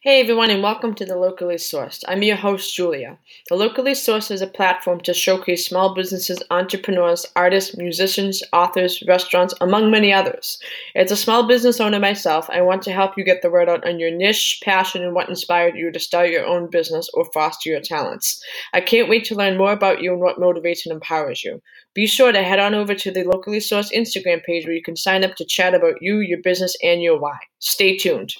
Hey everyone, and welcome to the Locally Sourced. I'm your host, Julia. The Locally Sourced is a platform to showcase small businesses, entrepreneurs, artists, musicians, authors, restaurants, among many others. As a small business owner myself, I want to help you get the word out on your niche, passion, and what inspired you to start your own business or foster your talents. I can't wait to learn more about you and what motivates and empowers you. Be sure to head on over to the Locally Sourced Instagram page where you can sign up to chat about you, your business, and your why. Stay tuned.